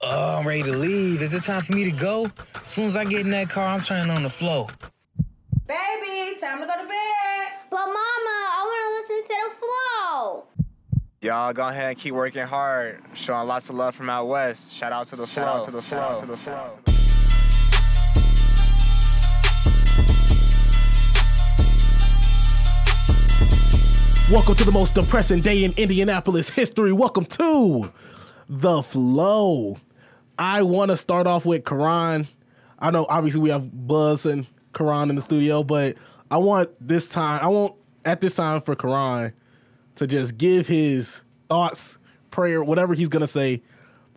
Oh, I'm ready to leave. Is it time for me to go? As soon as I get in that car, I'm turning on the flow. Baby, time to go to bed. But Mama, I want to listen to the flow. Y'all go ahead and keep working hard. Showing lots of love from out west. Shout out to the flow. Shout out to the flow. To the flow. Welcome to the most depressing day in Indianapolis history. Welcome to the flow. I want to start off with Karan. I know obviously we have Buzz and Karan in the studio, but I want this time, I want at this time for Karan to just give his thoughts, prayer, whatever he's gonna say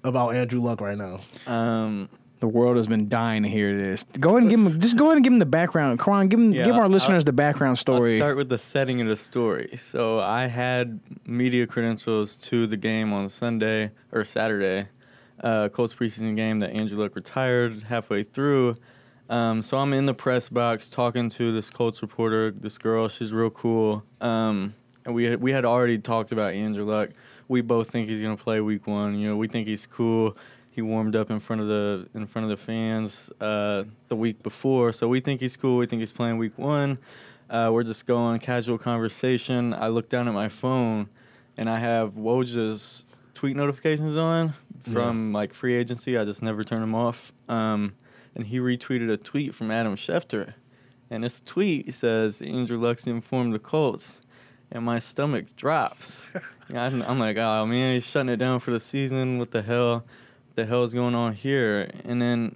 about Andrew Luck right now. Um, the world has been dying to hear this. Go ahead and give him. Just go ahead and give him the background. Karan, give him. Yeah, give our I'll- listeners the background story. I'll start with the setting of the story. So I had media credentials to the game on Sunday or Saturday, uh, Colts preseason game that Andrew Luck retired halfway through. Um, so I'm in the press box talking to this Colts reporter, this girl. She's real cool. Um, and we had, we had already talked about Andrew Luck. We both think he's gonna play Week One. You know, we think he's cool. He warmed up in front of the in front of the fans uh, the week before, so we think he's cool. We think he's playing Week One. Uh, we're just going casual conversation. I look down at my phone, and I have Woj's tweet notifications on from like free agency. I just never turn them off. Um, and he retweeted a tweet from Adam Schefter, and this tweet says Andrew Luck's informed the Colts, and my stomach drops. I'm, I'm like, oh man, he's shutting it down for the season. What the hell? What the hell is going on here? And then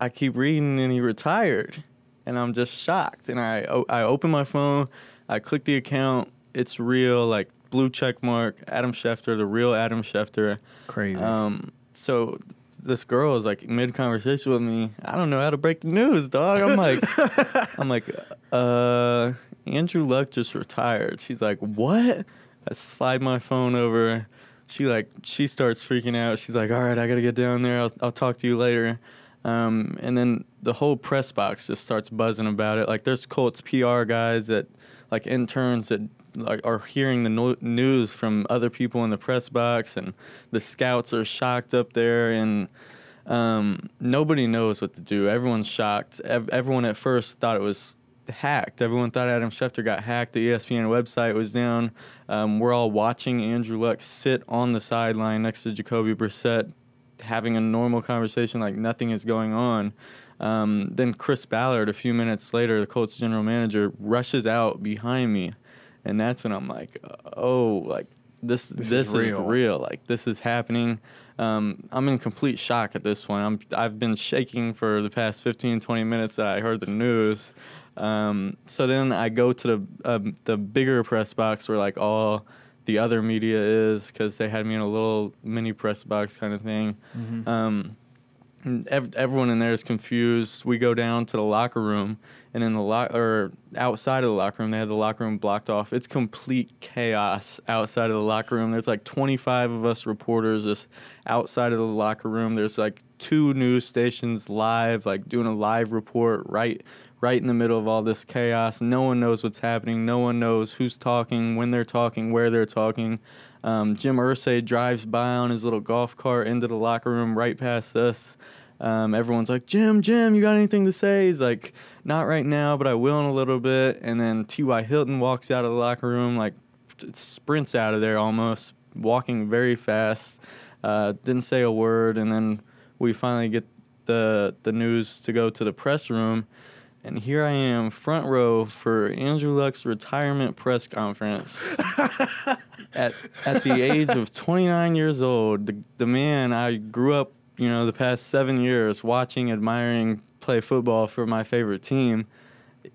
I keep reading, and he retired, and I'm just shocked. And I o- I open my phone, I click the account. It's real, like blue check mark, Adam Schefter, the real Adam Schefter. Crazy. Um, so this girl is like mid conversation with me. I don't know how to break the news, dog. I'm like, I'm like, uh, Andrew Luck just retired. She's like, what? I slide my phone over. She like she starts freaking out. She's like, all right, I gotta get down there. I'll I'll talk to you later. Um, and then the whole press box just starts buzzing about it. Like there's Colts PR guys that like interns that like are hearing the no- news from other people in the press box, and the scouts are shocked up there, and um, nobody knows what to do. Everyone's shocked. Ev- everyone at first thought it was hacked. Everyone thought Adam Schefter got hacked. The ESPN website was down. Um, we're all watching Andrew Luck sit on the sideline next to Jacoby Brissett, having a normal conversation like nothing is going on. Um, then Chris Ballard, a few minutes later, the Colts general manager, rushes out behind me, and that's when I'm like, oh, like this this, is is, real. real. Like this is happening. Um, I'm in complete shock at this point. I'm I've been shaking for the past 15, 20 minutes that I heard the news. Um, so then I go to the um, the bigger press box where like all the other media is because they had me in a little mini press box kind of thing. Um, and ev- everyone in there is confused. We go down to the locker room, and in the lock or outside of the locker room, they had the locker room blocked off. It's complete chaos outside of the locker room. There's like 25 of us reporters just outside of the locker room. There's like two news stations live, like doing a live report right right in the middle of all this chaos. No one knows what's happening. No one knows who's talking, when they're talking, where they're talking. Um, Jim Irsay drives by on his little golf cart into the locker room right past us. Um, everyone's like, Jim, Jim, you got anything to say? He's like, not right now, but I will in a little bit. And then T.Y. Hilton walks out of the locker room, like, sprints out of there almost, walking very fast. Uh, didn't say a word. And then we finally get the, the news to go to the press room. And here I am, front row for Andrew Luck's retirement press conference. at at the age of 29 years old, the the man I grew up, you know, the past seven years watching, admiring play football for my favorite team,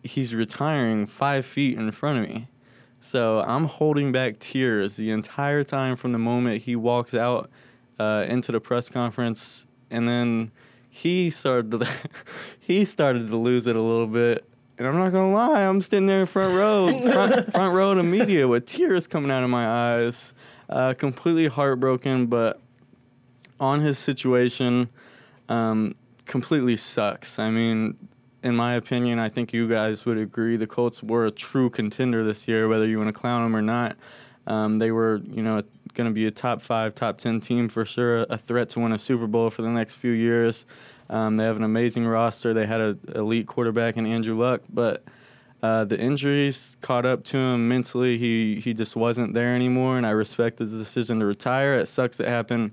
he's retiring five feet in front of me. So I'm holding back tears the entire time from the moment he walks out uh, into the press conference, and then he started to, he started to lose it a little bit. And I'm not gonna lie, I'm standing there in front row, front, front row the media with tears coming out of my eyes, uh, completely heartbroken. But on his situation, um, completely sucks. I mean, in my opinion, I think you guys would agree the Colts were a true contender this year, whether you want to clown them or not. Um, they were, you know, going to be a top five, top ten team for sure, a threat to win a Super Bowl for the next few years. Um, they have an amazing roster. They had an elite quarterback in Andrew Luck, but uh, the injuries caught up to him mentally. He he just wasn't there anymore, and I respect his decision to retire. It sucks it happened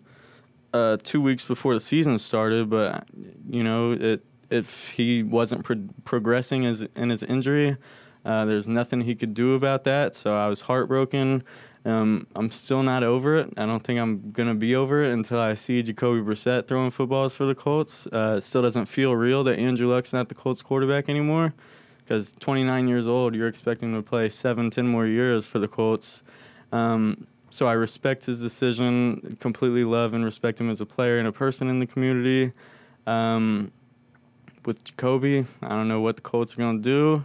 uh, two weeks before the season started, but you know, it if he wasn't pro- progressing as in his injury, uh, there's nothing he could do about that. So I was heartbroken. Um, I'm still not over it. I don't think I'm gonna be over it until I see Jacoby Brissett throwing footballs for the Colts. Uh, it still doesn't feel real that Andrew Luck's not the Colts quarterback anymore. Because 29 years old, you're expecting to play seven, ten more years for the Colts. Um, so I respect his decision. Completely love and respect him as a player and a person in the community. Um, with Jacoby, I don't know what the Colts are gonna do.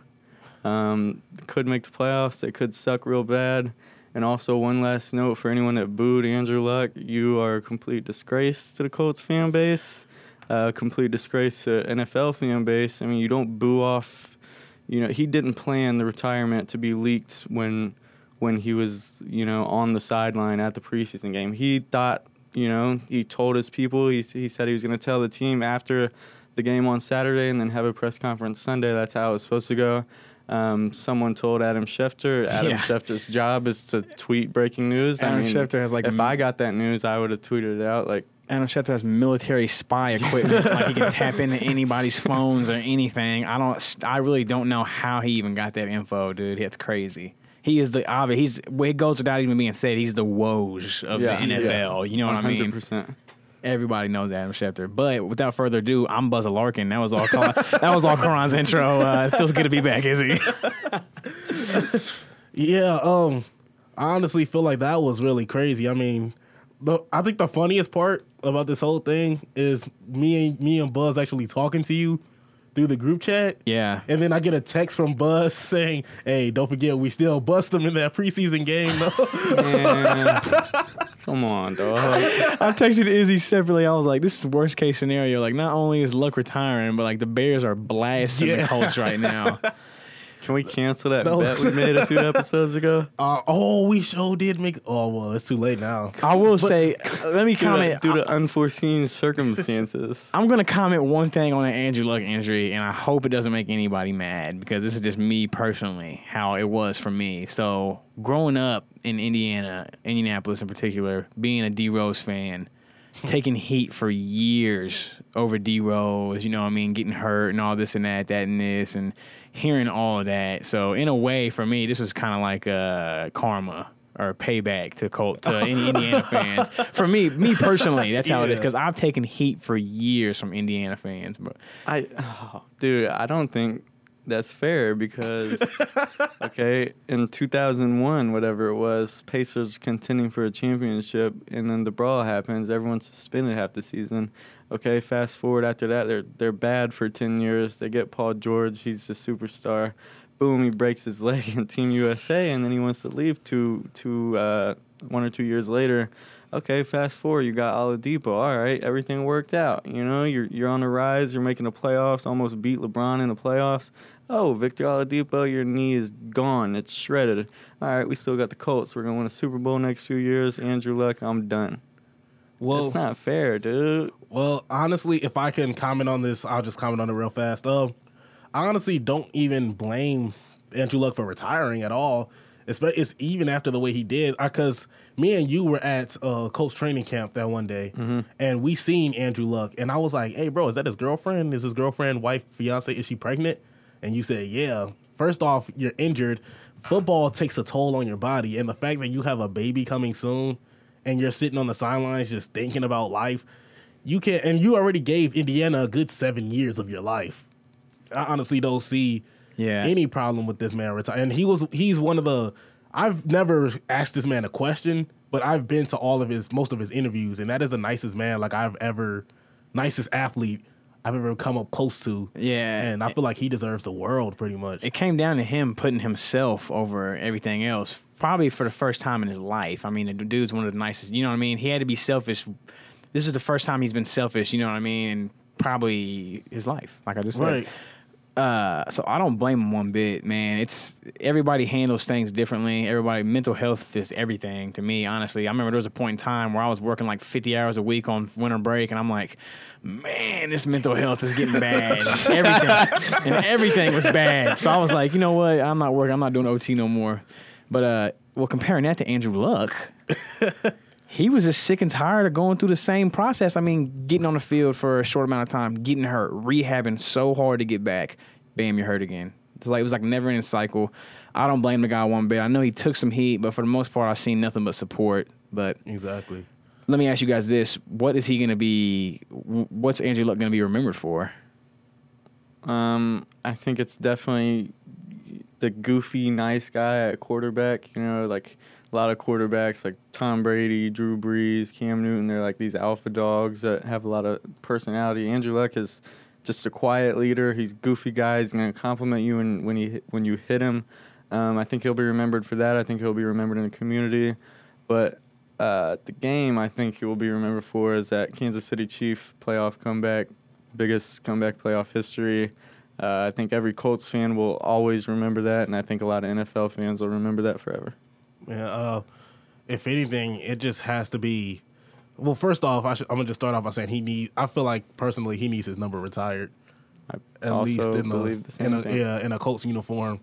Um, could make the playoffs. They could suck real bad. And also, one last note for anyone that booed Andrew Luck: you are a complete disgrace to the Colts fan base. Uh, complete disgrace to NFL fan base. I mean, you don't boo off. You know, he didn't plan the retirement to be leaked when when he was, you know, on the sideline at the preseason game. He thought, you know, he told his people. He he said he was going to tell the team after the game on Saturday and then have a press conference Sunday. That's how it was supposed to go. Um, someone told Adam Schefter. Adam Yeah. Schefter's job is to tweet breaking news. Adam I mean, Schefter has, like, if I got that news, I would have tweeted it out. Like, Adam Schefter has military spy equipment. like he can tap into anybody's phones or anything. I don't. I really don't know how he even got that info, dude. It's crazy. He is the obvious. He's. It goes without even being said. He's the Woj of Yeah. the NFL. Yeah. You know what I mean? 100%. Everybody knows Adam Schefter. But without further ado, I'm Buzz Larkin. That was all. That was all Karan's intro. Uh, it feels good to be back, is he? Yeah, um, I honestly feel like that was really crazy. I mean, the I think the funniest part about this whole thing is me and me and Buzz actually talking to you through the group chat. Yeah. And then I get a text from Buzz saying, "Hey, don't forget we still bust them in that preseason game." though." Come on, dog. I texted Izzy separately. I was like, "This is worst case scenario. Like, not only is Luck retiring, but like the Bears are blasting the Colts right now." Can we cancel that No. bet we made a few episodes ago? uh, oh, we sure did make. Oh well, it's too late now. I will say, let me Due to, comment. due to unforeseen circumstances. I'm gonna comment one thing on the Andrew Luck injury, and I hope it doesn't make anybody mad because this is just me personally, how it was for me. So growing up in Indiana, Indianapolis in particular, being a D Rose fan, taking heat for years over D Rose, you know what I mean, getting hurt and all this and that, that and this, and hearing all of that. So in a way, for me, this was kind of like uh, karma. Or payback to Colt to any Indiana fans. For me, me personally, that's how it is. Because I've taken heat for years from Indiana fans, but I, oh, dude, I don't think that's fair because, okay, in 2001, whatever it was, Pacers contending for a championship, and then the brawl happens. Everyone's suspended half the season. Okay, fast forward after that, they're they're bad for 10 years. They get Paul George, he's a superstar. Boom, he breaks his leg in Team USA, and then he wants to leave two two uh, one or two years later. Okay, fast forward, you got Oladipo. All right, everything worked out. You know, you're you're on the rise. You're making the playoffs. Almost beat LeBron in the playoffs. Oh, Victor Oladipo, your knee is gone. It's shredded. All right, we still got the Colts. We're gonna win a Super Bowl next few years. Andrew Luck, I'm done. Well, it's not fair, dude. Well, honestly, if I can comment on this, I'll just comment on it real fast. Um, I honestly don't even blame Andrew Luck for retiring at all. It's, it's even after the way he did, because me and you were at uh, Colts training camp that one day, and we seen Andrew Luck, and I was like, "Hey, bro, is that his girlfriend? Is his girlfriend, wife, fiance? Is she pregnant?" And you said, "Yeah." First off, you're injured. Football takes a toll on your body, and the fact that you have a baby coming soon, and you're sitting on the sidelines just thinking about life, you can't. And you already gave Indiana a good seven years of your life. I honestly don't see Yeah. any problem with this man retiring. And he was he's one of the I've never asked this man a question, but I've been to all of his most of his interviews, and that is the nicest man like I've ever nicest athlete I've ever come up close to. Yeah. And I feel like he deserves the world pretty much. it came down to him putting himself over everything else, probably for the first time in his life. I mean, the dude's one of the nicest. You know what I mean? He had to be selfish. This is the first time he's been selfish. You know what I mean? And probably his life, like I just said. right. Uh, so I don't blame him one bit, man. It's everybody handles things differently. Everybody mental health is everything to me. Honestly, I remember there was a point in time where I was working like 50 hours a week on winter break, and I'm like, man, this mental health is getting bad. everything and everything was bad. So I was like, you know what? I'm not working. I'm not doing OT no more. But uh, well, comparing that to Andrew Luck. He was just sick and tired of going through the same process. I mean, getting on the field for a short amount of time, getting hurt, rehabbing so hard to get back, bam, you're hurt again. It's like it was like never ending cycle. I don't blame the guy one bit. I know he took some heat, but for the most part, I've seen nothing but support. But Exactly. let me ask you guys this: What is he going to be? What's Andrew Luck going to be remembered for? Um, I think it's definitely the goofy, nice guy at quarterback. You know, like a lot of quarterbacks like Tom Brady, Drew Brees, Cam Newton. They're like these alpha dogs that have a lot of personality. Andrew Luck is just a quiet leader. He's goofy guy. He's gonna compliment you when when he when you hit him. Um, I think he'll be remembered for that. I think he'll be remembered in the community. But uh, the game, I think he will be remembered for is that Kansas City Chief playoff comeback, biggest comeback playoff history. Uh, I think every Colts fan will always remember that, and I think a lot of NFL fans will remember that forever. Yeah. Uh, if anything, it just has to be. Well, first off, I should, I'm gonna just start off by saying he need. I feel like personally, he needs his number retired. I At least in the same in a, thing. yeah in a Colts uniform,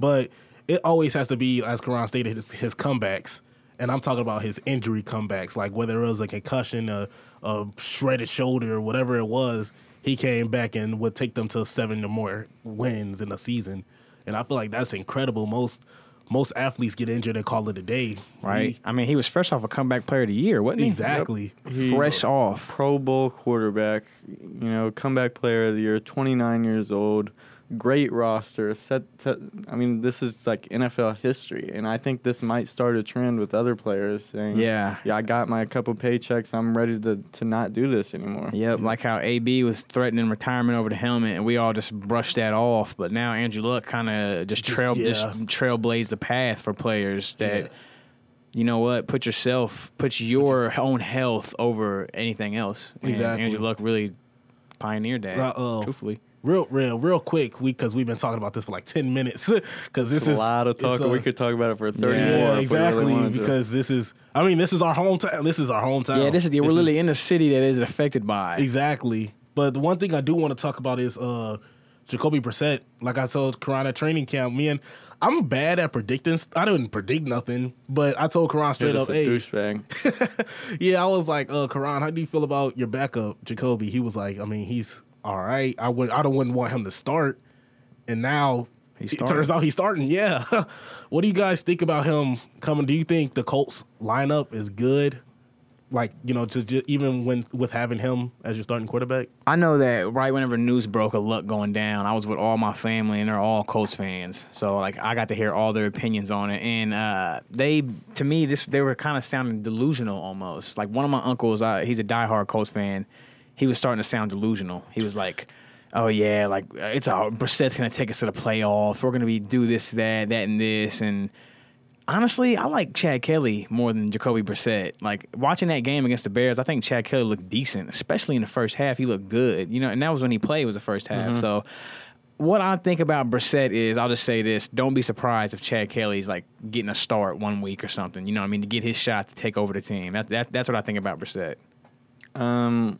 but it always has to be, as Karan stated, his, his comebacks. And I'm talking about his injury comebacks, like whether it was a concussion, a, a shredded shoulder, or whatever it was. He came back and would take them to seven or more wins in a season, and I feel like that's incredible. Most most athletes get injured and call it a day, Right? He- I mean, he was fresh off a comeback player of the year, wasn't he? exactly. He's Fresh a off. Pro Bowl quarterback, you know, comeback player of the year, 29 years old, great roster. Set, to, I mean, this is like NFL history, and I think this might start a trend with other players saying, Yeah. yeah, I got my couple paychecks. I'm ready to to not do this anymore." Yep, like how AB was threatening retirement over the helmet, and we all just brushed that off. But now Andrew Luck kind of just Just- trail yeah. just trailblazed the path for players that, Yeah. you know what, put yourself, put your own health over anything else. And Exactly. Andrew Luck really pioneered that. Uh-oh. Truthfully, Real, real, real quick, we because we've been talking about this for like ten minutes. Because this It's a is lot of talk. a- we could talk about it for 30 Yeah, more. Yeah, if we exactly. really wanted to. because this is, I mean, this is our hometown. This is our hometown. yeah, this is we're This literally in the city that is affected by. exactly. But the one thing I do want to talk about is uh Jacoby Brissett. Like I told Karan at training camp, me and I'm bad at predicting. st- I didn't predict nothing, but I told Karan straight up, a "Hey, douchebag. yeah." I was like, "Uh, Karan, how do you feel about your backup, Jacoby?" He was like, "I mean, he's all right. I would, I don't wouldn't want him to start." And now it turns out he's starting. Yeah. what do you guys think about him coming? Do you think the Colts lineup is good? Like you know, just, just even when with having him as your starting quarterback. I know that right whenever news broke of Luck going down, I was with all my family and they're all Colts fans. So like I got to hear all their opinions on it, and uh, they to me this they were kind of sounding delusional almost. Like one of my uncles, uh, he's a diehard Colts fan. He was starting to sound delusional. He was like. Oh yeah, like uh, it's our Brissett's gonna take us to the playoffs. We're gonna be do this, that, that, and this. And honestly, I like Chad Kelly more than Jacoby Brissett. Like watching that game against the Bears, I think Chad Kelly looked decent, especially in the first half. He looked good, you know, and that was when he played was the first half. So. What I think about Brissett is, I'll just say this: don't be surprised if Chad Kelly's like getting a start one week or something. You know what I mean? To get his shot to take over the team. That, that that's what I think about Brissett. Um,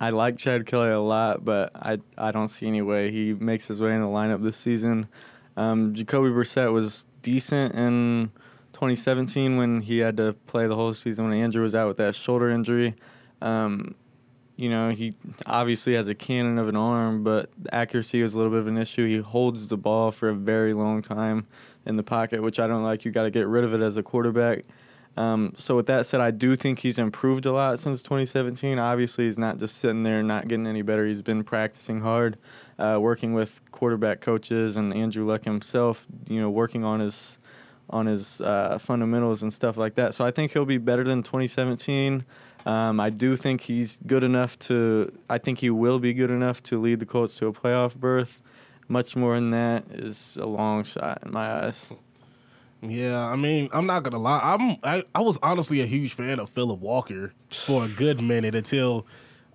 I like Chad Kelly a lot, but I I don't see any way he makes his way in the lineup this season. Um, Jacoby Brissett was decent in 2017 when he had to play the whole season when Andrew was out with that shoulder injury. Um, you know, he obviously has a cannon of an arm, but accuracy is a little bit of an issue. He holds the ball for a very long time in the pocket, which I don't like. You got to get rid of it as a quarterback. Um, so with that said, I do think he's improved a lot since 2017. Obviously, he's not just sitting there not getting any better. He's been practicing hard, uh, working with quarterback coaches and Andrew Luck himself. You know, working on his on his uh, fundamentals and stuff like that. So I think he'll be better than 2017. Um, I do think he's good enough to. I think he will be good enough to lead the Colts to a playoff berth. Much more than that is a long shot in my eyes. Yeah, I mean, I'm not gonna lie. I'm I, I was honestly a huge fan of Phillip Walker for a good minute until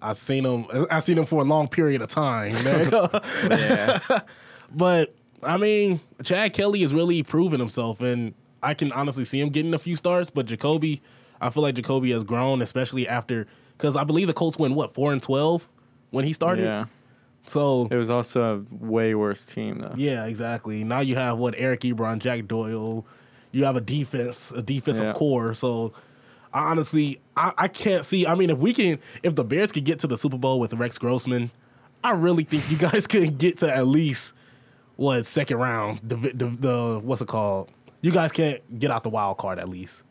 I seen him. I seen him for a long period of time. Yeah. but I mean, Chad Kelly has really proven himself, and I can honestly see him getting a few starts. But Jacoby, I feel like Jacoby has grown, especially after because I believe the Colts went what four and twelve when he started. Yeah. So It was also a way worse team though. yeah, exactly. Now you have what Eric Ebron, Jack Doyle. You have a defense, a defensive Yeah. core. So I honestly, I, I can't see. I mean, if we can, if the Bears could get to the Super Bowl with Rex Grossman, I really think you guys could get to at least what second round. The, the, the what's it called? You guys can't get out the wild card at least.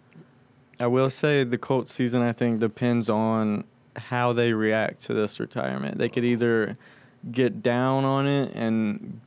I will say the Colts season I think depends on how they react to this retirement. They could either get down on it and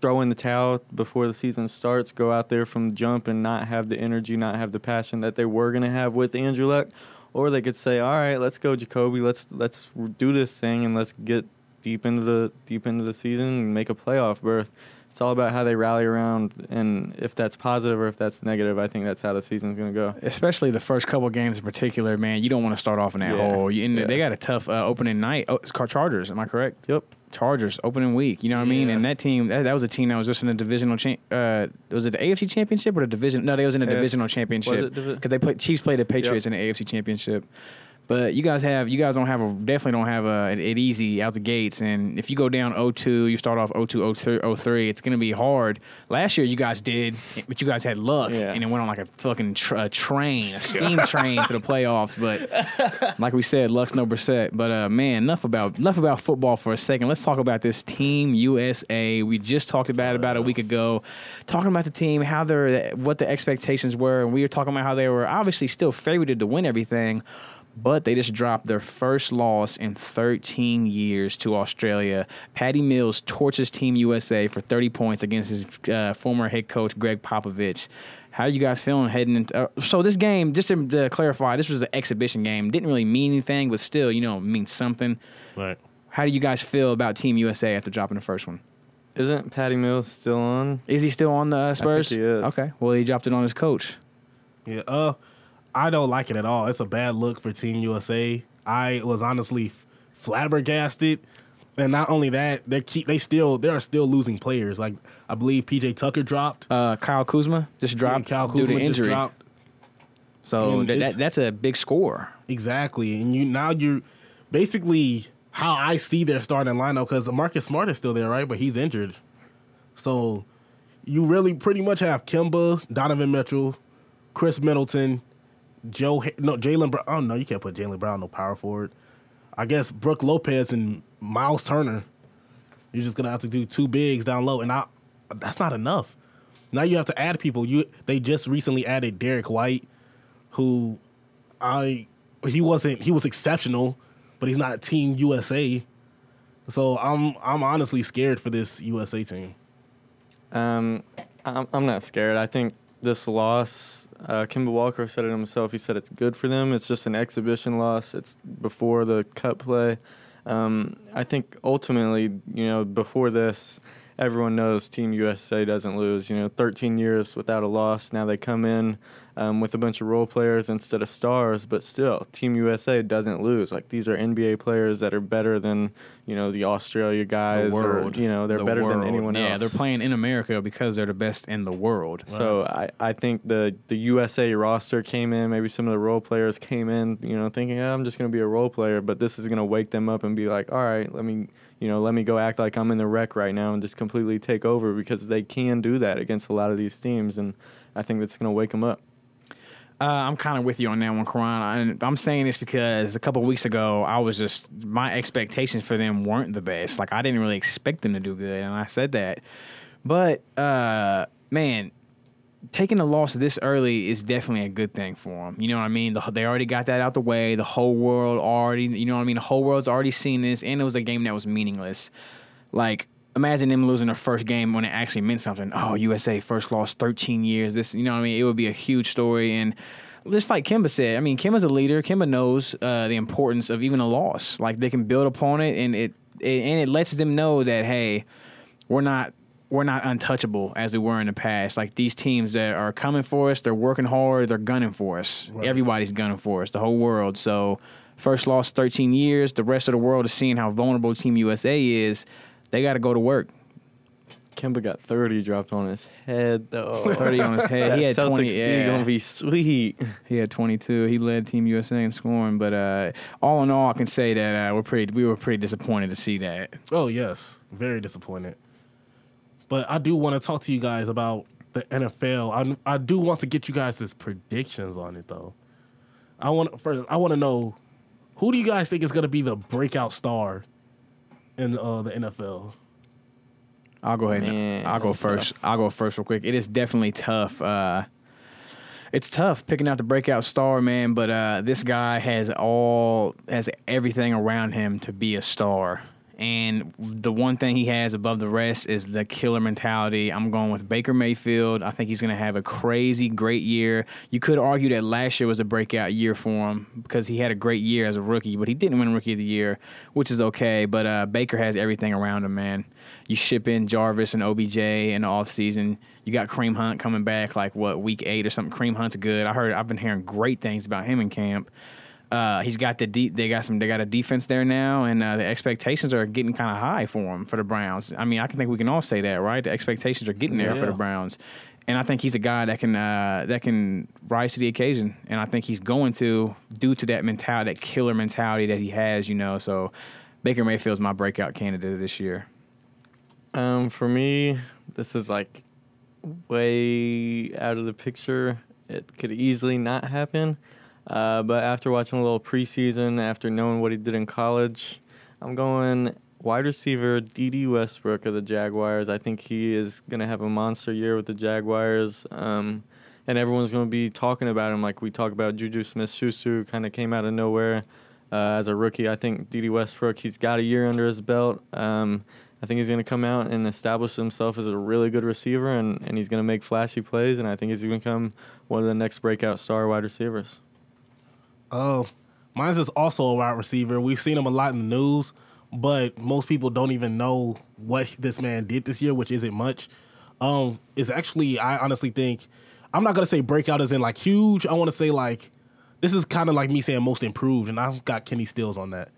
throw in the towel before the season starts, go out there from the jump and not have the energy, not have the passion that they were going to have with Andrew Luck, or they could say, "All right, let's go Jacoby. Let's let's do this thing and let's get deep into the deep into the season and make a playoff berth." It's all about how they rally around, and if that's positive or if that's negative, I think that's how the season's going to go. Especially the first couple games in particular, man. You don't want to start off in that Yeah. hole. You, and Yeah. They got a tough uh, opening night. Oh, it's called Chargers. Am I correct? Yep. Chargers opening week. You know what I mean? And that team, that, that was a team that was just in a divisional. Cha- uh, was it the AFC Championship or the division? No, they was in a divisional championship it divi- because they played Chiefs played the Patriots in the AFC Championship. But you guys have you guys don't have a definitely don't have a, it, it easy out the gates. And if you go down 0-2, you start off 0-2, 0-3, 0-3, it's gonna be hard. Last year you guys did, but you guys had luck, Yeah. and it went on like a fucking tr- a train, a steam train to the playoffs. But like we said, luck's no percent. But uh, man, enough about enough about football for a second. Let's talk about this Team USA. We just talked about it about a week ago, talking about the team, how they're what the expectations were, and we were talking about how they were obviously still favored to win everything. But they just dropped their first loss in 13 years to Australia. Patty Mills torches Team USA for 30 points against his uh, former head coach Gregg Popovich. How are you guys feeling heading into? Uh, so this game, just to, to clarify, this was an exhibition game. Didn't really mean anything, but still, you know, it means something. Right. How do you guys feel about Team USA after dropping the first one? Isn't Patty Mills still on? Is he still on the uh, Spurs? he is. Okay. Well, he dropped it on his coach. Yeah. Uh, I don't like it at all. It's a bad look for Team USA. I was honestly flabbergasted, and not only that, they keep they still they are still losing players. Like I believe PJ Tucker dropped. Uh, Kyle Kuzma just dropped due to Kuzma just injury. dropped. So it's- that, that's a big score. Exactly, and you now you're basically how I see their starting lineup because Marcus Smart is still there, right? But he's injured, so you really pretty much have Kemba, Donovan Mitchell, Khris Middleton, Joe. No, Jaylen. Brown. Oh no, you can't put Jaylen Brown no power forward. I guess Brook Lopez and Myles Turner. You're just gonna have to do two bigs down low, and I, that's not enough. Now you have to add people. You they just recently added Derrick White, who I he wasn't he was exceptional, but he's not Team USA. So I'm I'm honestly scared for this USA team. Um, I'm, I'm not scared. I think this loss, uh, Kemba Walker said it himself. He said it's good for them. It's just an exhibition loss. It's before the cup play. Um, I think ultimately, you know, before this, everyone knows Team USA doesn't lose. You know, 13 years without a loss. Now they come in um, with a bunch of role players instead of stars, but still, Team USA doesn't lose. Like these are NBA players that are better than you know the Australia guys, the or you know they're The better than world. anyone else. Yeah, they're playing in America because they're the best in the world. So I, I think the, the USA roster came in, maybe some of the role players came in, you know, thinking, "Oh, I'm just going to be a role player, but this is going to wake them up and be like, all right, let me, you know, let me go act like I'm in the wreck right now and just completely take over because they can do that against a lot of these teams. And I think that's going to wake them up. Uh, I'm kind of with you on that one, Karan. And I'm saying this because a couple weeks ago, I was just my expectations for them weren't the best. Like I didn't really expect them to do good, and I said that. But uh, man, taking a loss this early is definitely a good thing for them. You know what I mean? The, they already got that out the way. The whole world already, you know what I mean? The whole world's already seen this, and it was a game that was meaningless. Like imagine them losing their first game when it actually meant something. Oh, USA first lost 13 years. This, you know what I mean? It would be a huge story. And just like Kemba said, I mean, Kemba's a leader. Kemba knows uh, the importance of even a loss. Like they can build upon it, and it, it and it lets them know that hey, we're not we're not untouchable as we were in the past. Like these teams that are coming for us, they're working hard, they're gunning for us. Everybody's gunning for us, the whole world. So First loss 13 years. The rest of the world is seeing how vulnerable Team USA is. They got to go to work. Kemba got 30 dropped on his head though. 30 on his head. He had Celtics 20. D Yeah. gonna be sweet. He had 22. He led Team USA in scoring. But uh, all in all, I can say that uh, we're pretty. We were pretty disappointed to see that. Oh yes, very disappointed. But I do want to talk to you guys about the NFL. I I do want to get you guys' predictions on it though. I want first. I want to know who do you guys think is going to be the breakout star in uh, the NFL? I'll go ahead. Man, and I'll go first. tough. I'll go first real quick. It is definitely tough. Uh, it's tough picking out the breakout star, man. But uh, this guy has all has everything around him to be a star. And the one thing he has above the rest is the killer mentality. I'm going with Baker Mayfield. I think he's going to have a crazy, great year. You could argue that last year was a breakout year for him because he had a great year as a rookie, but he didn't win Rookie of the Year, which is okay. But uh, Baker has everything around him, man. You ship in Jarvis and OBJ in the offseason. You got Kareem Hunt coming back like what week eight or something. Kareem Hunt's good. I heard I've been hearing great things about him in camp. Uh, he's got the de- they got some they got a defense there now, and uh, the expectations are getting kind of high for him for the Browns. I mean, I can think we can all say that, right? The expectations are getting there for the Browns, and I think he's a guy that can uh, that can rise to the occasion, and I think he's going to due to that mentality, that killer mentality that he has, you know. So Baker Mayfield's my breakout candidate this year. Um, for me, this is like way out of the picture. It could easily not happen. Uh, but after watching a little preseason, after knowing what he did in college, I'm going wide receiver Dede Westbrook of the Jaguars. I think he is going to have a monster year with the Jaguars. Um, and everyone's going to be talking about him like we talk about Juju Smith-Schuster, kind of came out of nowhere uh, as a rookie. I think Dede Westbrook, he's got a year under his belt. Um, I think he's going to come out and establish himself as a really good receiver, and, and he's going to make flashy plays, and I think he's going to become one of the next breakout star wide receivers. Oh, mine's is also a wide receiver. We've seen him a lot in the news, but most people don't even know what this man did this year, which isn't much. Um, is actually I honestly think I'm not gonna say breakout as in like huge. I want to say like this is kind of like me saying most improved, and I've got Kenny Stills on that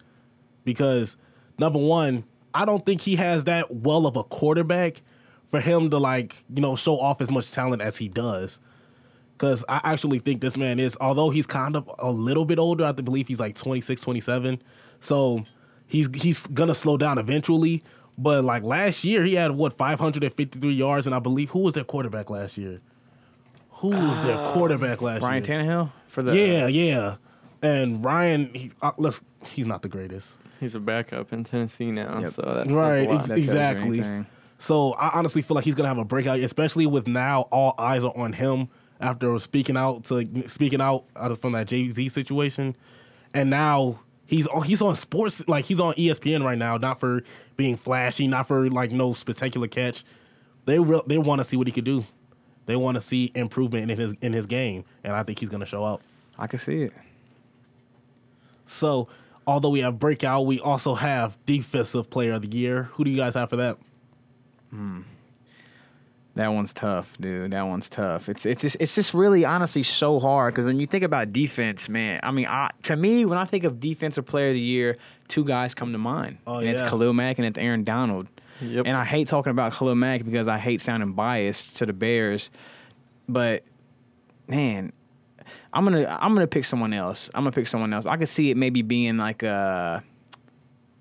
because number one, I don't think he has that well of a quarterback for him to like you know show off as much talent as he does because I actually think this man is, although he's kind of a little bit older, I believe he's like 26, 27. So he's he's gonna slow down eventually. But like last year, he had what 553 yards, and I believe who was their quarterback last year? Who was their quarterback last Ryan year? Ryan Tannehill for the Yeah, yeah. And Ryan, he, uh, let's, he's not the greatest. He's a backup in Tennessee now, Yep. so that's, Right, that's a lot. that exactly. So I honestly feel like he's gonna have a breakout, especially with now all eyes are on him after speaking out to speaking out out of from that Jay Z situation, and now he's on he's on sports like he's on ESPN right now, not for being flashy, not for like no spectacular catch. They re- they want to see what he could do. They want to see improvement in his in his game, and I think he's gonna show up. I can see it. So although we have breakout, we also have defensive player of the year. Who do you guys have for that? Hmm. That one's tough, dude. That one's tough. It's it's just it's just really honestly so hard because when you think about defense, man. I mean, I, to me, when I think of defensive player of the year, two guys come to mind. Oh, and it's. Khalil Mack and it's Aaron Donald. Yep. And I hate talking about Khalil Mack because I hate sounding biased to the Bears, but man, I'm gonna I'm gonna pick someone else. I'm gonna pick someone else. I could see it maybe being like uh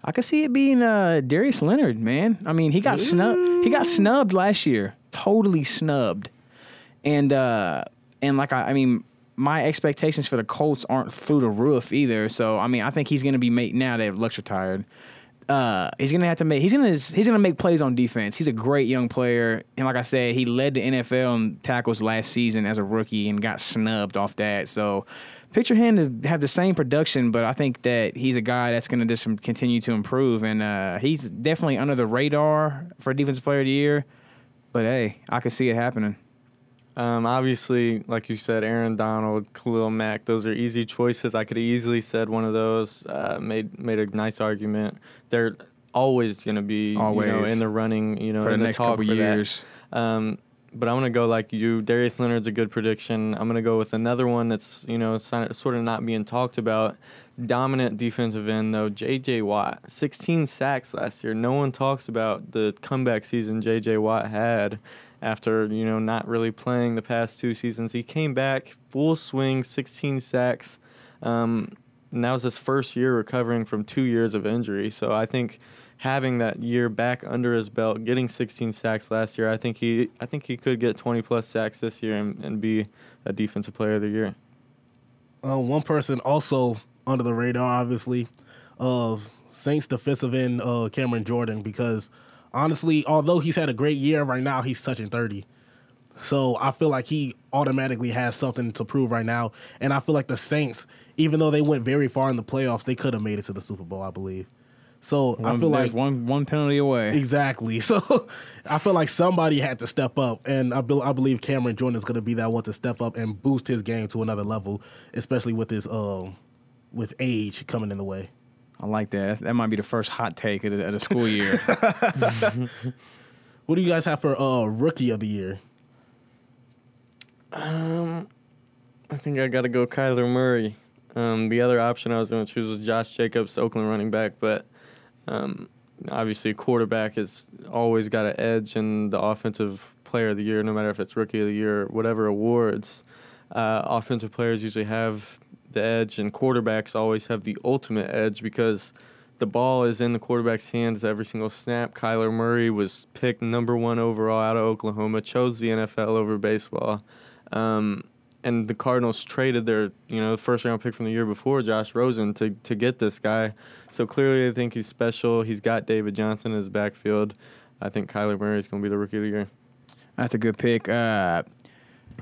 I could see it being uh Darius Leonard, man. I mean, he got snubbed. He got snubbed last year. Totally snubbed. And uh and like I, I mean, my expectations for the Colts aren't through the roof either. So I mean, I think he's gonna be made now that Luck's retired. Uh, he's gonna have to make. He's gonna. He's gonna make plays on defense. He's a great young player, and like I said, he led the NFL in tackles last season as a rookie and got snubbed off that. So, picture him to have the same production, but I think that he's a guy that's gonna just continue to improve, and uh, he's definitely under the radar for defensive player of the year. But hey, I could see it happening. Um, obviously, like you said, Aaron Donald, Khalil Mack, those are easy choices. I could have easily said one of those. Uh, made made a nice argument. They're always going to be you know, Always. in the running. You know, For the in next talk couple for that. years. Um, but I'm gonna go like you. Darius Leonard's a good prediction. I'm gonna go with another one that's you know sort of not being talked about. Dominant defensive end though, J.J. Watt, 16 sacks last year. No one talks about the comeback season J.J. Watt had after you know not really playing the past two seasons. He came back full swing, 16 sacks. Um, and that was his first year recovering from two years of injury. So I think having that year back under his belt, getting 16 sacks last year, I think he I think he could get 20 plus sacks this year and, and be a defensive player of the year. Uh, one person also under the radar, obviously, of Saints defensive end uh, Cameron Jordan, because honestly, although he's had a great year right now, he's touching 30. So I feel like he automatically has something to prove right now. And I feel like the Saints, even though they went very far in the playoffs, they could have made it to the Super Bowl, I believe. So I feel like one one penalty away. Exactly. So I feel like somebody had to step up, and I, be- I believe Cameron Jordan is going to be that one to step up and boost his game to another level, especially with his um with age coming in the way. I like that. That might be the first hot take of the, of the school year. What do you guys have for uh rookie of the year? Um, I think I got to go Kyler Murray. Um, the other option I was going to choose was Josh Jacobs, Oakland running back, but um, obviously quarterback has always got an edge in the offensive player of the year, no matter if it's rookie of the year or whatever awards. Uh, offensive players usually have the edge, and quarterbacks always have the ultimate edge because the ball is in the quarterback's hands every single snap. Kyler Murray was picked number one overall out of Oklahoma, chose the NFL over baseball. Um, and the Cardinals traded their, you know, first round pick from the year before, Josh Rosen, to to get this guy. So clearly, I think he's special. He's got David Johnson in his backfield. I think Kyler Murray is going to be the rookie of the year. That's a good pick. Uh,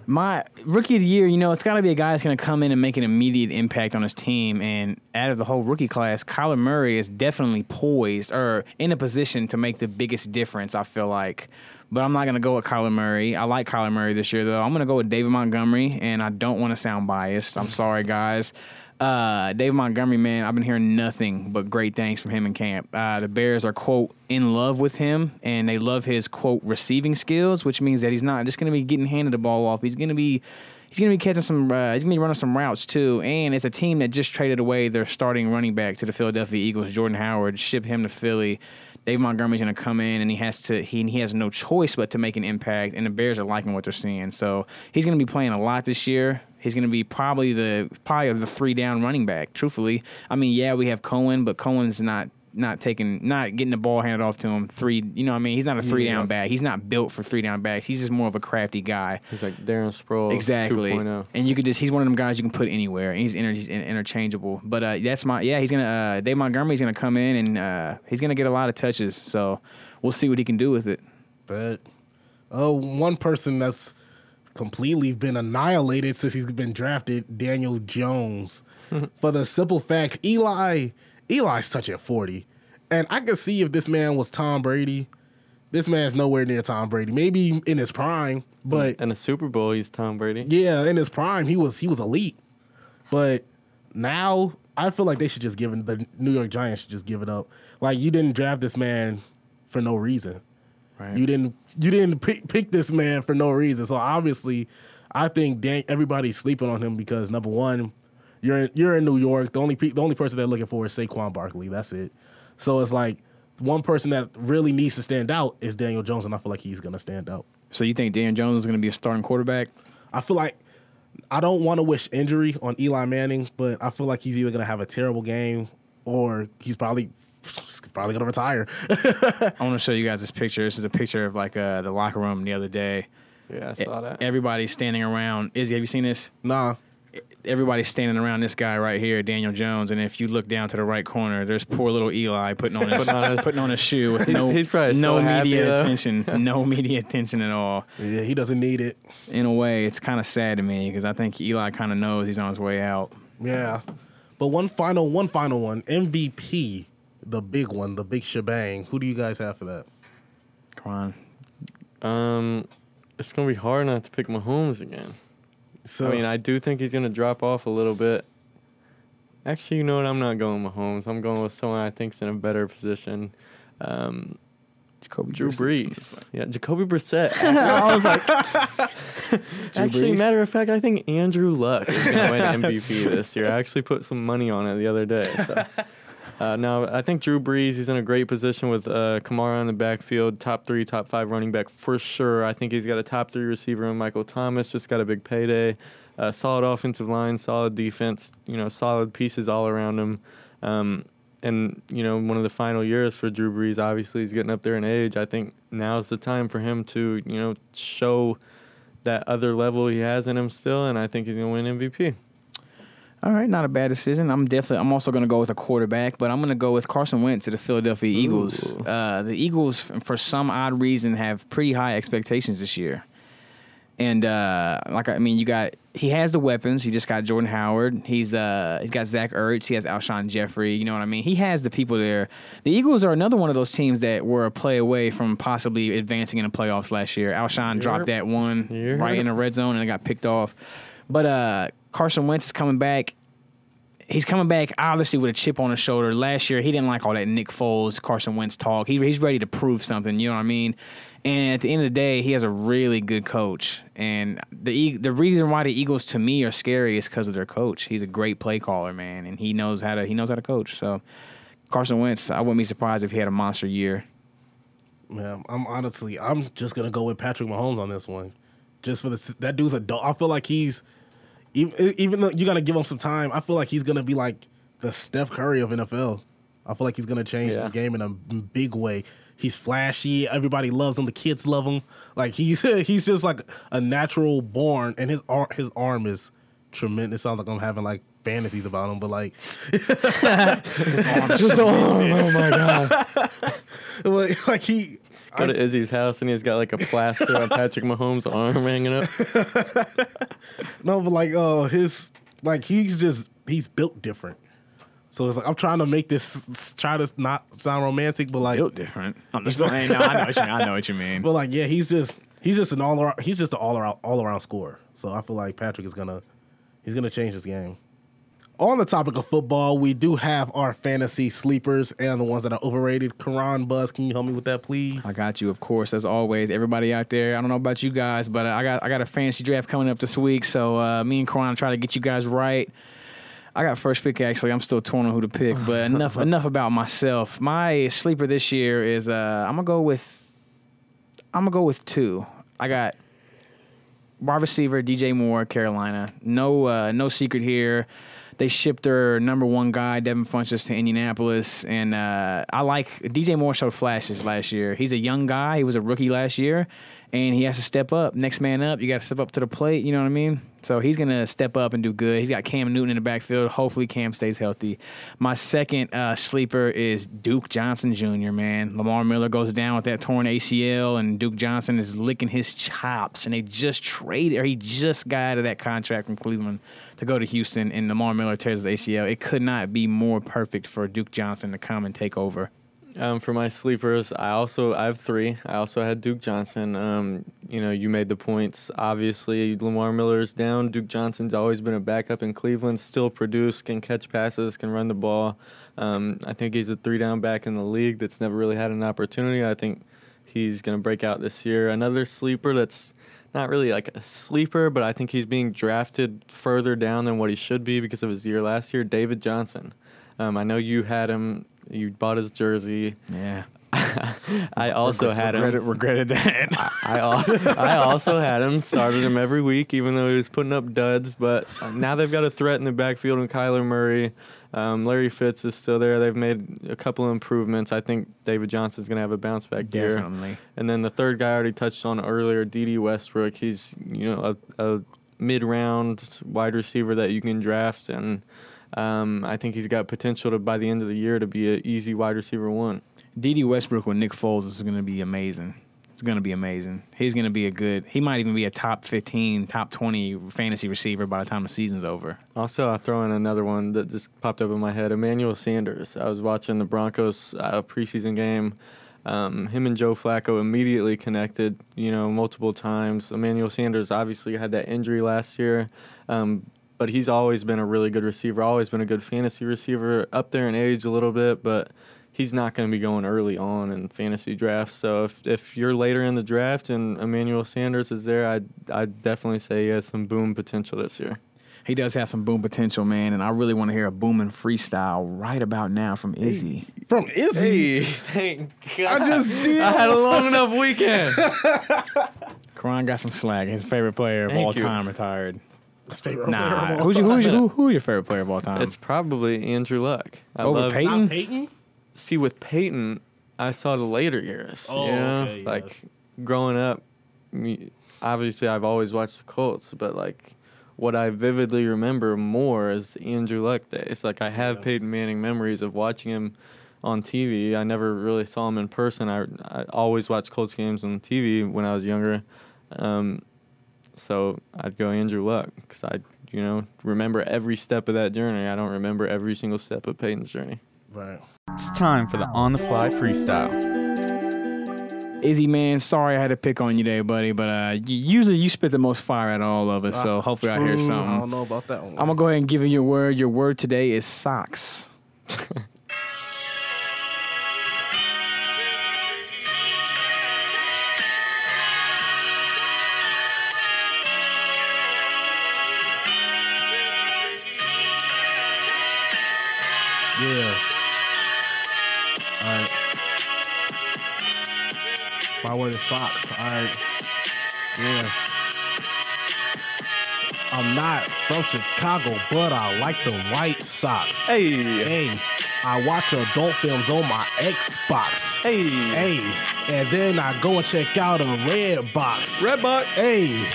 my rookie of the year, you know, it's got to be a guy that's going to come in and make an immediate impact on his team. And out of the whole rookie class, Kyler Murray is definitely poised or in a position to make the biggest difference, I feel like. But I'm not going to go with Kyler Murray. I like Kyler Murray this year, though. I'm going to go with David Montgomery, and I don't want to sound biased. I'm sorry, guys. Uh, David Montgomery, man, I've been hearing nothing but great things from him in camp. Uh, the Bears are quote in love with him, and they love his quote receiving skills, which means that he's not just going to be getting handed the ball off. He's going to be he's going to be catching some. Uh, he's going to be running some routes too. And it's a team that just traded away their starting running back to the Philadelphia Eagles, Jordan Howard, ship him to Philly. Dave Montgomery's going to come in and he has to he he has no choice but to make an impact and the Bears are liking what they're seeing. So he's going to be playing a lot this year. He's going to be probably the probably the three down running back. Truthfully, I mean, yeah, we have Cohen, but Cohen's not not taking not getting the ball handed off to him three. You know, what I mean, he's not a three Yeah. down back. He's not built for three down backs. He's just more of a crafty guy. He's like Darren Sproles Exactly, 2.0. and you could just—he's one of them guys you can put anywhere. And he's, inter- he's in- interchangeable. But uh, that's my yeah. He's gonna uh, Dave Montgomery's gonna come in and uh, he's gonna get a lot of touches. So we'll see what he can do with it. But uh, one person that's completely been annihilated since he's been drafted, Daniel Jones. For the simple fact, Eli, Eli's touching 40. And I could see if this man was Tom Brady. This man's nowhere near Tom Brady. Maybe in his prime, but in the Super Bowl, he's Tom Brady. yeah, in his prime, he was he was elite. But now I feel like they should just give him the New York Giants should just give it up. Like you didn't draft this man for no reason. Right. You didn't you didn't pick pick this man for no reason. So obviously, I think Dan, everybody's sleeping on him because number one, you're in, you're in New York. The only pe- the only person they're looking for is Saquon Barkley. That's it. So it's like one person that really needs to stand out is Daniel Jones, and I feel like he's gonna stand out. So you think Daniel Jones is gonna be a starting quarterback? I feel like I don't want to wish injury on Eli Manning, but I feel like he's either gonna have a terrible game or he's probably probably gonna retire. I want to show you guys this picture. This is a picture of like uh, the locker room the other day. Yeah, I saw that. Everybody's standing around. Izzy, have you seen this? nah, everybody's standing around this guy right here, Daniel Jones, and if you look down to the right corner, there's poor little Eli putting on his, Putting on his- putting on a shoe with no he's probably no so media though. attention, no media attention at all. yeah, he doesn't need it. In a way, it's kind of sad to me because I think Eli kind of knows he's on his way out. Yeah. But one final one final one. MVP, the big one, the big shebang. Who do you guys have for that? Come on, Um, it's gonna be hard not to pick Mahomes again. So I mean, I do think he's gonna drop off a little bit. Actually, you know what? I'm not going Mahomes. I'm going with someone I think's in a better position. Um, Jacoby Drew Brissett. Brees. Yeah, Jacoby Brissett. I was like, actually, Brees. matter of fact, I think Andrew Luck is going to win MVP this year. I actually put some money on it the other day. So. Uh, no, I think Drew Brees. He's in a great position with uh, Kamara in the backfield, top three, top five running back for sure. I think he's got a top three receiver in Michael Thomas. Just got a big payday. Uh, solid offensive line, solid defense. You know, solid pieces all around him. Um, and you know, one of the final years for Drew Brees. Obviously, he's getting up there in age. I think now's the time for him to you know show that other level he has in him still, and I think he's gonna win MVP. All right, not a bad decision. I'm definitely. I'm also going to go with a quarterback, but I'm going to go with Carson Wentz to the Philadelphia Eagles. Uh, the Eagles, for some odd reason, have pretty high expectations this year. And uh, like I mean, you got he has the weapons. He just got Jordan Howard. He's uh he's got Zach Ertz. He has Alshon Jeffery. You know what I mean? He has the people there. The Eagles are another one of those teams that were a play away from possibly advancing in the playoffs last year. Alshon dropped that one Yep. right in the red zone and it got picked off. But uh, Carson Wentz is coming back he's coming back obviously with a chip on his shoulder. Last year, he didn't like all that Nick Foles, Carson Wentz talk. He, he's ready to prove something. You know what I mean? And at the end of the day, he has a really good coach. And the the reason why the Eagles to me are scary is because of their coach. He's a great play caller, man, and he knows how to he knows how to coach. So Carson Wentz, I wouldn't be surprised if he had a monster year. Man, I'm honestly, I'm just gonna go with Patrick Mahomes on this one, just for the that dude's a dog. I feel like he's even even though you gotta give him some time. I feel like he's gonna be like the Steph Curry of NFL. I feel like he's gonna change Yeah. this game in a big way. He's flashy. Everybody loves him. The kids love him. Like he's he's just like a natural born, and his arm his arm is tremendous. Sounds like I'm having like fantasies about him, but like his arm, oh my god, like, like he Go to Izzy's house and he's got like a plaster on Patrick Mahomes' arm hanging up. No, but like, oh, his like he's just he's built different. So it's like I'm trying to make this try to not sound romantic, but like, Built different. I'm just playing. No, I know what you mean. I know what you mean. but like, yeah, he's just he's just an all around he's just an all around all around scorer. So I feel like Patrick is gonna he's gonna change this game. On the topic of football, we do have our fantasy sleepers and the ones that are overrated. Karan Buzz, can you help me with that, please? I got you, of course, as always. Everybody out there, I don't know about you guys, but I got I got a fantasy draft coming up this week, so uh, me and Karan try to get you guys right. I got first pick actually. I'm still torn on who to pick, but enough enough about myself. My sleeper this year is uh, I'm gonna go with I'm gonna go with two. I got wide receiver DJ Moore, Carolina. No uh, no secret here. They shipped their number one guy, Devin Funchess, to Indianapolis, and uh, I like DJ Moore showed flashes last year. He's a young guy. He was a rookie last year, and he has to step up. Next man up. You got to step up to the plate. You know what I mean? So he's gonna step up and do good. He's got Cam Newton in the backfield. Hopefully Cam stays healthy. My second uh, sleeper is Duke Johnson Jr. Man, Lamar Miller goes down with that torn ACL, and Duke Johnson is licking his chops. And they just traded, or he just got out of that contract from Cleveland to go to Houston, and Lamar Miller tears his ACL. It could not be more perfect for Duke Johnson to come and take over. Um, for my sleepers, I also I have three. I also had Duke Johnson. Um, you know, you made the points. Obviously, Lamar Miller is down. Duke Johnson's always been a backup in Cleveland. Still produce, can catch passes, can run the ball. Um, I think he's a three down back in the league that's never really had an opportunity. I think he's going to break out this year. Another sleeper that's not really like a sleeper, but I think he's being drafted further down than what he should be because of his year last year. David Johnson. Um, I know you had him. You bought his jersey. Yeah. I also had him. regretted, regretted that. I, I also had him. Started him every week, even though he was putting up duds. But now they've got a threat in the backfield with Kyler Murray. Um, Larry Fitz is still there. They've made a couple of improvements. I think David Johnson's going to have a bounce back year. Definitely. And then the third guy I already touched on earlier, Dede Westbrook. He's you know a, a mid-round wide receiver that you can draft, and um, I think he's got potential to by the end of the year to be an easy wide receiver one. Dede Westbrook with Nick Foles is going to be amazing. It's going to be amazing. He's going to be a good. He might even be a top fifteen, top twenty fantasy receiver by the time the season's over. Also, I'll throw in another one that just popped up in my head. Emmanuel Sanders. I was watching the Broncos uh, preseason game. Um, him and Joe Flacco immediately connected, you know, multiple times. Emmanuel Sanders obviously had that injury last year, um, but he's always been a really good receiver, always been a good fantasy receiver, up there in age a little bit, but he's not going to be going early on in fantasy drafts. So if if you're later in the draft and Emmanuel Sanders is there, I'd I'd definitely say he has some boom potential this year. He does have some boom potential, man, and I really want to hear a booming freestyle right about now from Izzy. From Izzy. thank God! I just did. I had a long enough weekend. Karan got some slag. His favorite player of Thank all you. time retired. His favorite player of Nah, all who's your, who's your, who, who your favorite player of all time? it's probably Andrew Luck. I Over love Peyton? Not Peyton? see with Peyton, I saw the later years. Oh, you know? okay, like growing up, obviously I've always watched the Colts, but like what I vividly remember more is Andrew Luck days. Like I have Yeah. Peyton Manning memories of watching him on TV. I never really saw him in person. I I always watched Colts games on TV when I was younger. Um, so I'd go Andrew Luck because I, you know, remember every step of that journey. I don't remember every single step of Peyton's journey. Right. It's time for the on the fly freestyle. Izzy, man, sorry I had to pick on you today, buddy, but uh, usually you spit the most fire out of all of us, so hopefully I hear True. I don't know about that one. I'm gonna go ahead and give you your word. Your word today is socks. Word is socks. All right. Yeah. I'm not from Chicago, but I like the White Sox. Hey, Hey, I watch adult films on my Xbox. hey, Hey, and then I go and check out a red box. Red Box. Hey,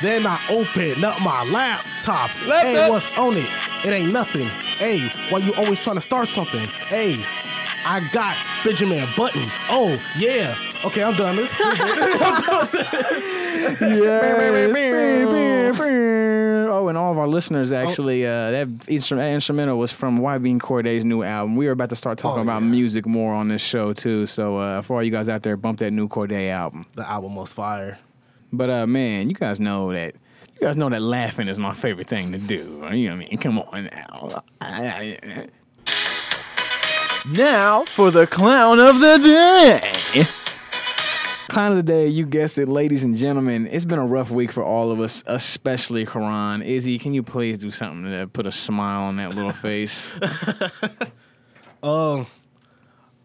then I open up my laptop. Hey, what's on it? It ain't nothing. Hey, why you always trying to start something? Hey, I got Benjamin Button. Oh, yeah. Okay, I'm done. It. Yeah. Oh, and all of our listeners actually, uh, that instru- that instrumental was from YB Cordae's new album. We are about to start talking Oh, about yeah. music more on this show too. So uh, for all you guys out there, bump that new Cordae album. the album was fire. But uh, man, you guys know that. You guys know that laughing is my favorite thing to do. You know what I mean? Come on now. Now for the clown of the day. Clown of the day, you guessed it, ladies and gentlemen. It's been a rough week for all of us, especially Karan. Izzy, can you please do something to put a smile on that little face? Um,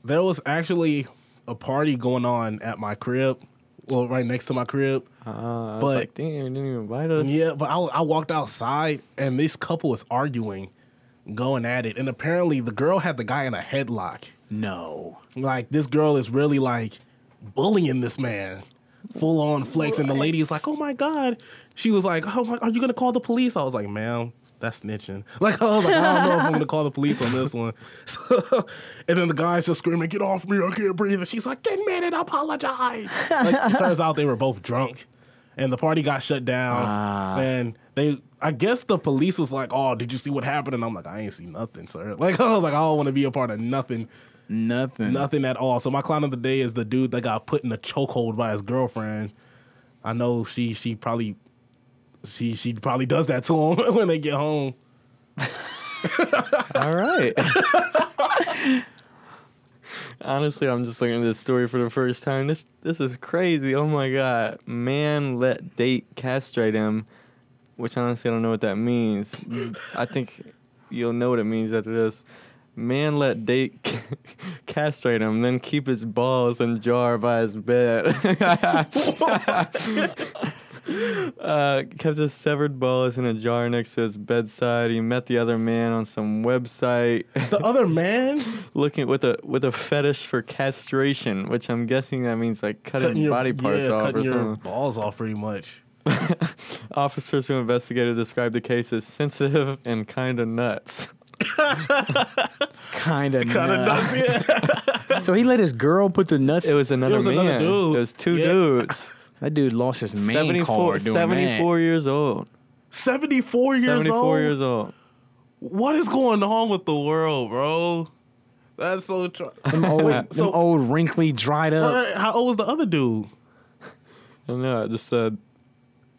there was actually a party going on at my crib. Well, right next to my crib. Uh, I was But- like, damn, you didn't even invite us. Yeah, but I, I walked outside and this couple was arguing, going at it, and apparently the girl had the guy in a headlock. no. Like this girl is really like bullying this man, full on flex, and the lady is like, "Oh my god!" She was like, "Oh my, are you gonna call the police?" I was like, "Ma'am." That's snitching. Like I was like, I don't know if I'm gonna call the police on this one. So, and then the guy's just screaming, "Get off me! I can't breathe!" And she's like, "Get mad and apologize." like, it turns out they were both drunk, and the party got shut down. Ah. And they, I guess the police was like, "Oh, did you see what happened?" And I'm like, "I ain't see nothing, sir." Like I was like, "I don't want to be a part of nothing." Nothing. Nothing at all. So my client of the day is the dude that got put in a chokehold by his girlfriend. I know she she probably she she probably does that to him when they get home. All right. Honestly, I'm just looking at this story for the first time. This this is crazy. Oh my god. Man let date castrate him, which honestly I don't know what that means. I think you'll know what it means after this. Man let date castrate him, then keep his balls in jar by his bed. uh, kept his severed balls in a jar next to his bedside. He met the other man on some website, The other man looking with a with a fetish for castration, which I'm guessing that means like cutting, body parts yeah, off cutting or your something. balls off pretty much. Officers who investigated described the case as sensitive and kind of nuts. Kind of. Kind of nuts. Yeah. So he let his girl put the nuts. It was another was man. another dude. It was two Yeah. dudes. that dude lost his main 74, card doing 74 years old. 74 years 74 old. years old. What is going on with the world, bro? That's so. Tr- that. Them old, Wait, them so- old wrinkly, dried up. How old was the other dude? I don't know. I just said.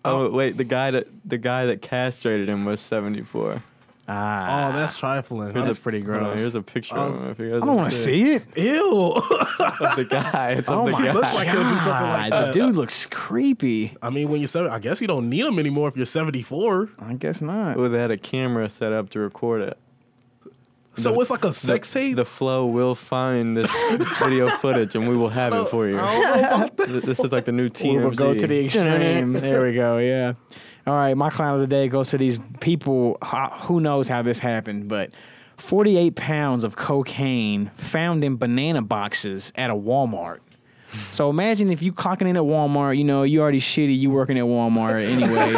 Oh, oh. wait, the guy that the guy that castrated him was 74. Ah, Oh, that's trifling. that's pretty Hold gross. here's a picture I of was- him. If you guys I don't want to see it. Ew. Of the guy. It's of Oh the my guy. Looks like he'll do something like that. the dude looks creepy. I mean, when you're seven, I guess you don't need them anymore if you're 74. I guess not. Oh, they had a camera set up to record it. So it's like a sex the, tape. The flow will find this video footage and we will have it for you. I don't know about that. This is like the new We'll go to the extreme. there we go. Yeah. All right. My clown of the day goes to these people. Who knows how this happened, but 48 pounds of cocaine found in banana boxes at a Walmart. So imagine if you clocking in at Walmart, you know, you already shitty, you working at Walmart anyway.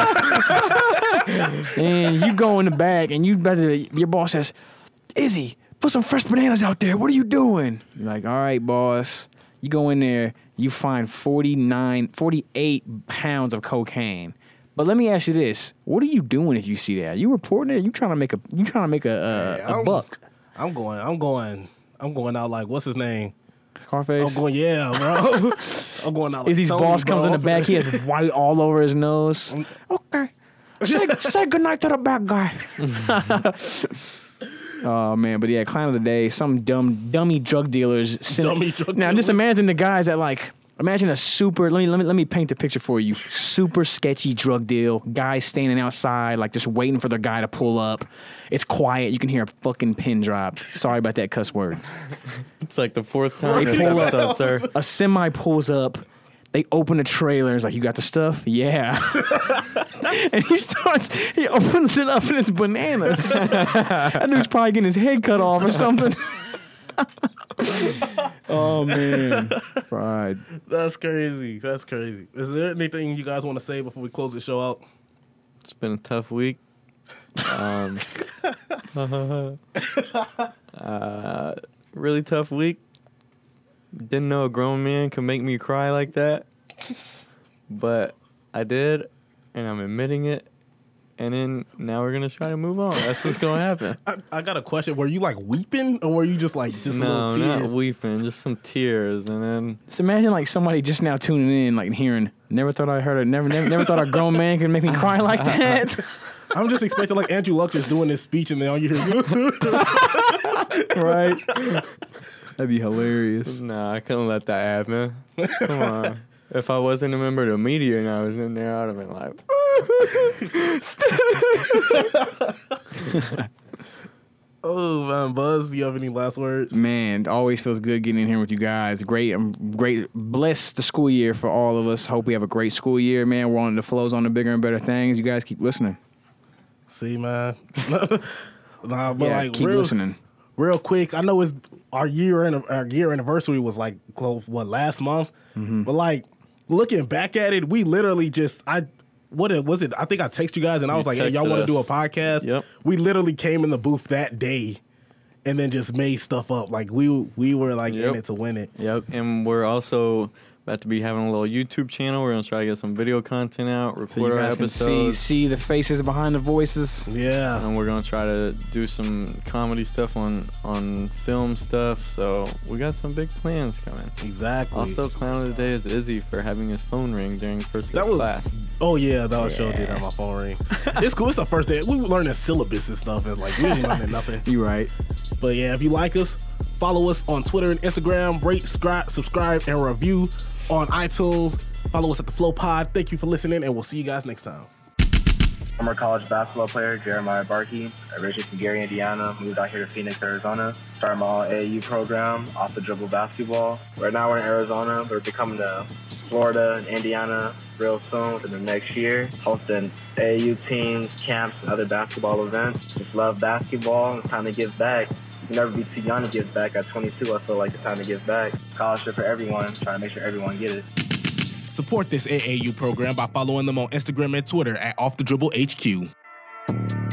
and you go in the back and you better your boss says, Izzy, put some fresh bananas out there. What are you doing? You're like, all right, boss. You go in there, you find 49, 48 pounds of cocaine. But let me ask you this: What are you doing if you see that? You reporting it? You trying to make a? You trying to make a a, a I'm- buck? I'm going. I'm going. I'm going out like what's his name? Scarface. I'm going. Yeah, bro. I'm going out. Like Izzy's Tony, boss comes in the back. He has white all over his nose. Okay. Say, say goodnight to the bad guy. oh man, but yeah, clown of the day. Some dumb dummy drug dealers. Dummy drug now just imagine the guys that like. Imagine a super. Let me let me let me paint the picture for you. Super sketchy drug deal. Guys standing outside, like just waiting for their guy to pull up. It's quiet. You can hear a fucking pin drop. Sorry about that cuss word. It's like the fourth time They this pull up. episode, sir. A semi pulls up. They open the trailer. It's like, you got the stuff? Yeah. and he starts, he opens it up and it's bananas. that dude's probably getting his head cut off or something. oh, man. Fried. That's crazy. That's crazy. Is there anything you guys want to say before we close the show out? It's been a tough week. Um, uh, really tough week. Didn't know a grown man could make me cry like that, but I did, and I'm admitting it. And then now we're gonna try to move on. That's what's gonna happen. I, I got a question. Were you like weeping, or were you just like just no, little not weeping, just some tears, and then So imagine like somebody just now tuning in, like hearing, never thought I heard it, never, never, never thought a grown man could make me cry like that. I'm just expecting like Andrew Luck just doing this speech, and then all you hear. right? That'd be hilarious. nah, I couldn't let that happen. Come on. If I wasn't a member of the media and I was in there, I'd have been like, oh man, Buzz, do you have any last words? Man, it always feels good getting in here with you guys. Great, I'm great. Bless the school year for all of us. Hope we have a great school year, man. We're on the flows on the bigger and better things. You guys keep listening. See, man. nah, but yeah, like keep real, listening. real quick. I know it's our year anni- our year anniversary was like what last month, Mm-hmm. but like looking back at it, we literally just I. What it was it? I think I texted you guys and I was like, "Hey, y'all want to do a podcast?" Yep. We literally came in the booth that day, and then just made stuff up. Like we we were like Yep. in it to win it. Yep. and we're also about to be having a little YouTube channel. We're gonna try to get some video content out, So record you our guys can see episodes, see the faces behind the voices. Yeah. and we're gonna try to do some comedy stuff on on film stuff. So we got some big plans coming. Exactly. Also, clown of the day is Izzy for having his phone ring during first day That of was class. oh yeah, that was show did have my phone ring. it's cool. It's the first day we were learning syllabus and stuff, and like we ain't learning nothing. You right. But yeah, if you like us, follow us on Twitter and Instagram. Rate, subscribe, subscribe, and review on iTunes. Follow us at the Flow Pod. Thank you for listening, and we'll see you guys next time. Former college basketball player Jeremiah Barkey, originally from Gary, Indiana, moved out here to Phoenix, Arizona. Started my AAU program, off the dribble basketball. Right now we're in Arizona. but We're becoming to Florida and Indiana real soon within the next year. Hosting AAU teams, camps, and other basketball events. Just love basketball. It's time to give back. Can never be too young to give back. At 22, I feel like it's time to give back. Scholarship for everyone. Trying to make sure everyone get it. Support this AAU program by following them on Instagram and Twitter at Off the Dribble HQ.